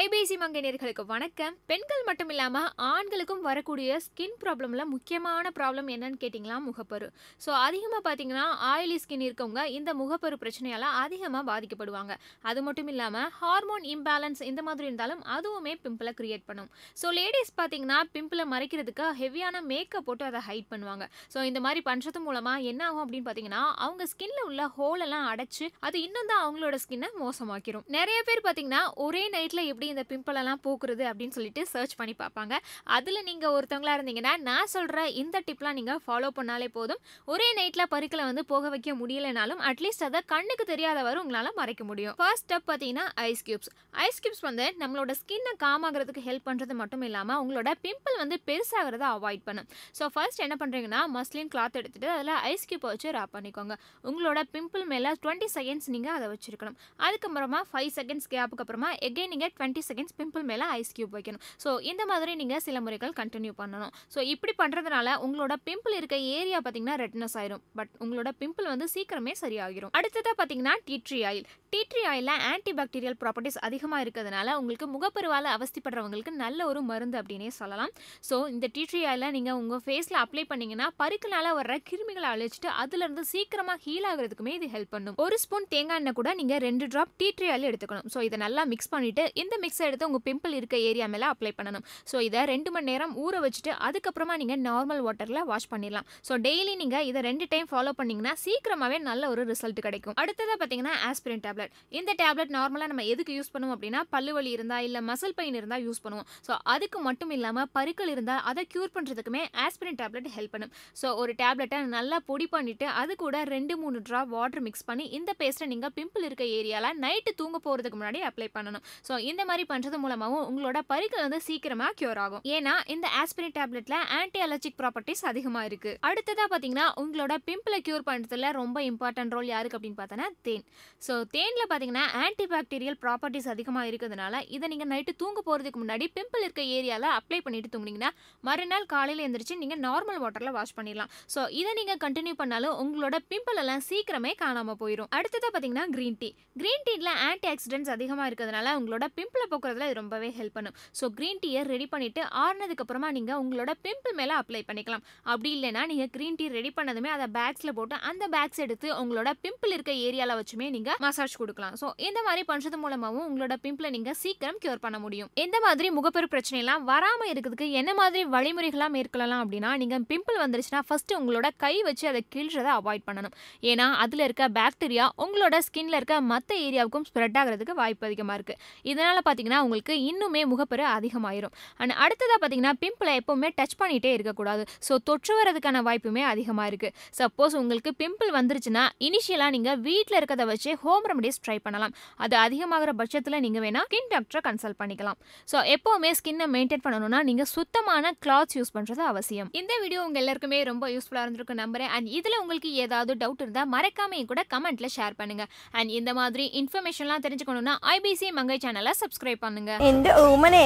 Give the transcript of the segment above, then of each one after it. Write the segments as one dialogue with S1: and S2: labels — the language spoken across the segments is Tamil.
S1: IBC மங்கையர்களுக்கு வணக்கம். பெண்கள் மட்டும் இல்லாமல் ஆண்களுக்கும் வரக்கூடிய ஸ்கின் ப்ராப்ளமில் முக்கியமான ப்ராப்ளம் என்னன்னு கேட்டிங்களா? முகப்பரு. ஸோ அதிகமாக பார்த்தீங்கன்னா ஆயிலி ஸ்கின் இருக்கவங்க இந்த முகப்பரு பிரச்சனையால் அதிகமாக பாதிக்கப்படுவாங்க. அது மட்டும் இல்லாமல் ஹார்மோன் இம்பேலன்ஸ் இந்த மாதிரி இருந்தாலும் அதுவுமே பிம்பிளை கிரியேட் பண்ணும். ஸோ லேடிஸ் பார்த்தீங்கன்னா பிம்பிளை மறைக்கிறதுக்கு ஹெவியான மேக்கப் போட்டு அதை ஹைட் பண்ணுவாங்க. ஸோ இந்த மாதிரி பண்ணுறது மூலமாக என்ன ஆகும் அப்படின்னு பார்த்தீங்கன்னா அவங்க ஸ்கின்ல உள்ள ஹோலெல்லாம் அடைச்சு அது இன்னும் தான் அவங்களோட ஸ்கின்னை மோசமாக்கிரும். நிறைய பேர் பார்த்தீங்கன்னா ஒரே நைட்டில் எப்படி இந்த பிம்பிள் எல்லாம் போக்குறது அப்படின்னு சொல்லிட்டு சர்ச் பண்ணி பார்ப்பாங்க. அதில் நீங்கள் ஒருத்தவங்களா இருந்தீங்கன்னா நான் சொல்கிற இந்த டிப்லாம் நீங்கள் ஃபாலோ பண்ணாலே போதும். ஒரே நைட்டில் பருக்களை வந்து போக வைக்க முடியலைனாலும் அட்லீஸ்ட் அதை கண்ணுக்கு தெரியாதவரை உங்களால் மறைக்க முடியும். ஃபர்ஸ்ட் ஸ்டெப் பார்த்தீங்கன்னா ஐஸ் கியூப்ஸ் ஐஸ் கியூப்ஸ் வந்து நம்மளோட ஸ்கின்னை காமாகிறதுக்கு ஹெல்ப் பண்ணுறது மட்டும் இல்லாமல் உங்களோட பிம்பிள் வந்து பெருசாகிறத அவாய்ட் பண்ணும். ஸோ ஃபர்ஸ்ட் என்ன பண்ணுறீங்கன்னா மஸ்லின் கிளாத் எடுத்துட்டு அதில் ஐஸ் கியூப்பை வச்சு ரேப் பண்ணிக்கோங்க. உங்களோட பிம்பிள் மேலே டுவெண்ட்டி செகண்ட்ஸ் நீங்கள் அதை வச்சிருக்கணும். அதுக்கப்புறமா ஃபைவ் செகண்ட்ஸ் கேப்புக்கு அப்புறமா எகைன் நீங்கள் டுவெண்ட்டி செகண்ட்ஸ் பிம்பிள் மேலே ஐஸ் கியூப் வைக்கணும். ஸோ இந்த மாதிரி நீங்கள் சில முறைகள் கண்டினியூ பண்ணணும். ஸோ இப்படி பண்ணுறதுனால உங்களோட பிம்பிள் இருக்க ஏரியா பார்த்தீங்கன்னா ரெட்னஸ் ஆயிரும். பட் உங்களோட பிம்பிள் வந்து சீக்கிரமே சரியாகிரும். அடுத்ததாக பார்த்தீங்கன்னா tea tree oil tea tree ஆயிலில் ஆன்டி பாக்டீரியல் ப்ராப்பர்ட்டிஸ் அதிகமாக இருக்கிறதுனால உங்களுக்கு முகப்பருவால் அவஸ்திப்படுறவங்களுக்கு நல்ல ஒரு மருந்து அப்படின்னே சொல்லலாம். ஸோ இந்த டீட்ரி ஆயிலை நீங்கள் உங்கள் ஃபேஸில் அப்ளை பண்ணீங்கன்னா பருக்குனால வர்ற கிருமிகளை அழிச்சிட்டு அதுலேருந்து சீக்கிரமாக ஹீல் ஆகுறதுக்குமே இது ஹெல்ப் பண்ணும். ஒரு ஸ்பூன் தேங்காய் எண்ணெய் கூட நீங்கள் ரெண்டு ட்ராப் டீட்ரி ஆயில் எடுத்துக்கணும். ஸோ இதை நல்லா மிக்ஸ் பண்ணிவிட்டு இந்த மிக்ஸ் எடுத்து உங்கள் பிம்பிள் இருக்க ஏரியா மேலே அப்ளை பண்ணணும். ஸோ இதை ரெண்டு மணி நேரம் ஊற வச்சுட்டு அதுக்கப்புறமா நீங்கள் நார்மல் வாட்டரில் வாஷ் பண்ணிடலாம். ஸோ டெய்லி நீங்கள் இதை ரெண்டு டைம் ஃபாலோ பண்ணிங்கன்னா சீக்கிரமாகவே நல்ல ஒரு ரிசல்ட் கிடைக்கும். அடுத்ததாக பார்த்தீங்கன்னா ஆஸ்பிரின் டேப்லெட் இந்த டேப்லெட் நார்மலாக நம்ம எதுக்கு யூஸ் பண்ணுவோம் அப்படின்னா பல்லு வலி இருந்தால் இல்லை மசில் பெயின் இருந்தால் யூஸ் பண்ணுவோம். ஸோ அதுக்கு மட்டும் இல்லாமல் பருக்கள் இருந்தால் அதை க்யூர் பண்ணுறதுக்குமே ஆஸ்பிரின் டேப்லெட் ஹெல்ப் பண்ணும். ஸோ ஒரு டேப்லெட்டை நல்லா பொடி பண்ணிவிட்டு அது கூட ரெண்டு மூணு ட்ராப் வாட்டர் மிக்ஸ் பண்ணி இந்த பேஸ்ட்டை நீங்கள் பிம்பிள் இருக்க ஏரியாவில் நைட்டு தூங்க போகிறதுக்கு முன்னாடி அப்ளை பண்ணணும். ஸோ இந்த மாதிரி பண்ணுறது மூலமாகவும் உங்களோட பரிக்கள் வந்து சீக்கிரமாக க்யூர் ஆகும். ஏன்னா இந்த ஆஸ்பிரின் டேப்லெட்டில் ஆன்டி அலர்ஜிக் ப்ராப்பர்ட்டிஸ் அதிகமாக இருக்குது அடுத்ததாக பார்த்தீங்கன்னா உங்களோட பிம்பிளை க்யூர் பண்ணுறதுல ரொம்ப இம்பார்ட்டன்ட் ரோல் யாருக்கு அப்படின்னு பார்த்தோன்னா தேன். ஸோ தேனில் பார்த்தீங்கன்னா ஆன்டி பாக்டீரியல் ப்ராப்பர்ட்டிஸ் அதிகமாக இருக்கிறதுனால இதை நீங்கள் நைட்டு தூங்க போகிறதுக்கு முன்னாடி பிம்பிள் இருக்க ஏரியாவில் அப்ளை பண்ணிட்டு தூங்குனீங்கன்னா மறுநாள் காலையில் எழுந்திரிச்சு நீங்கள் நார்மல் வாட்டரில் வாஷ் பண்ணிடலாம். ஸோ இதை நீங்கள் கண்டினியூ பண்ணாலும் உங்களோட பிம்பிள் எல்லாம் சீக்கிரமே காணாமல் போயிடும் அடுத்ததாக பார்த்தீங்கன்னா க்ரீன் டீ க்ரீன் டீயில் ஆன்டி ஆக்சிடென்ட்ஸ் அதிகமாக இருக்கிறதுனால உங்களோட பிம்பிளை போக்குறதுல இது ரொம்பவே ஹெல்ப் பண்ணும். ஸோ க்ரீன் டீயை ரெடி பண்ணிவிட்டு ஆறுனதுக்கு அப்புறமா நீங்கள் உங்களோட பிம்பிள் மேலே அப்ளை பண்ணிக்கலாம். அப்படி இல்லைன்னா நீங்கள் க்ரீன் டீ ரெடி பண்ணதுமே அதை பேக்ஸில் போட்டு அந்த பேக்ஸ் எடுத்து உங்களோட பிம்பிள் இருக்க ஏரியாவில் வச்சுமே நீங்கள் மசாஜ் கொடுக்கலாம். ஸோ இந்த மாதிரி பண்ணுறது மூலமாகவும் உங்களோட பிம்பிளை நீங்கள் சீக்கிரம் க்யூர் பண்ண முடியும். இந்த மாதிரி முகப்பெரு பிரச்சனைலாம் வராமல் இருக்கிறதுக்கு என்ன மாதிரி வழிமுறைகளாக மேற்கொள்ளலாம் அப்படின்னா நீங்கள் பிம்பிள் வந்துருச்சுன்னா ஃபஸ்ட்டு உங்களோட கை வச்சு அதை கிழிறதை அவாய்ட் பண்ணணும். ஏன்னா அதில் இருக்க பாக்டீரியா உங்களோட ஸ்கின்ல இருக்க மற்ற ஏரியாவுக்கும் ஸ்ப்ரெட் ஆகிறதுக்கு வாய்ப்பு அதிகமாக இருக்குது இதனால் பார்த்தீங்கன்னா உங்களுக்கு இன்னுமே முகப்பெரு அதிகமாயிரும். அண்ட் அடுத்ததாக பார்த்தீங்கன்னா பிம்பிளை எப்போவுமே டச் பண்ணிகிட்டே இருக்கக்கூடாது. ஸோ தொற்று வரதுக்கான வாய்ப்புமே அதிகமாக இருக்குது சப்போஸ் உங்களுக்கு பிம்பிள் வந்துருச்சுன்னா இனிஷியலாக நீங்கள் வீட்டில் இருக்கிறத வச்சு ஹோம் ரெமடிஸ் ட்ரை பண்ணலாம். அது அதிகமாகிற பட்சத்தில் நீங்கள் வேணால் ஸ்கின் டாக்டரை கன்சல்ட் பண்ணிக்கலாம். ஸோ எப்போவுமே ஸ்கின்னை மெயின்டைன் பண்ணணும்னா நீங்கள் சுத்தமான கிளாத்ஸ் யூஸ் பண்ணுறது அவசியம். இந்த வீடியோ உங்கள் எல்லாருக்குமே ரொம்ப யூஸ்ஃபுல்லாக இருந்திருக்கும் நம்புறேன். அண்ட் இதில் உங்களுக்கு ஏதாவது டவுட் இருந்தால் மறக்காம கூட கமெண்ட்டில் ஷேர் பண்ணுங்க. அண்ட் இந்த மாதிரி இன்ஃபர்மேஷன்லாம் தெரிஞ்சுக்கணும்னா ஐபிசி மங்கை சேனலை சப்ஸ்கிரைப் ப்ரே பண்ணுங்க.
S2: எந்த உமனே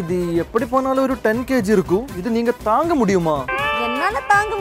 S3: இது எப்படி போனாலும் ஒரு டென் கேஜி இருக்கும். இது நீங்க தாங்க முடியுமா?
S2: என்னால தாங்க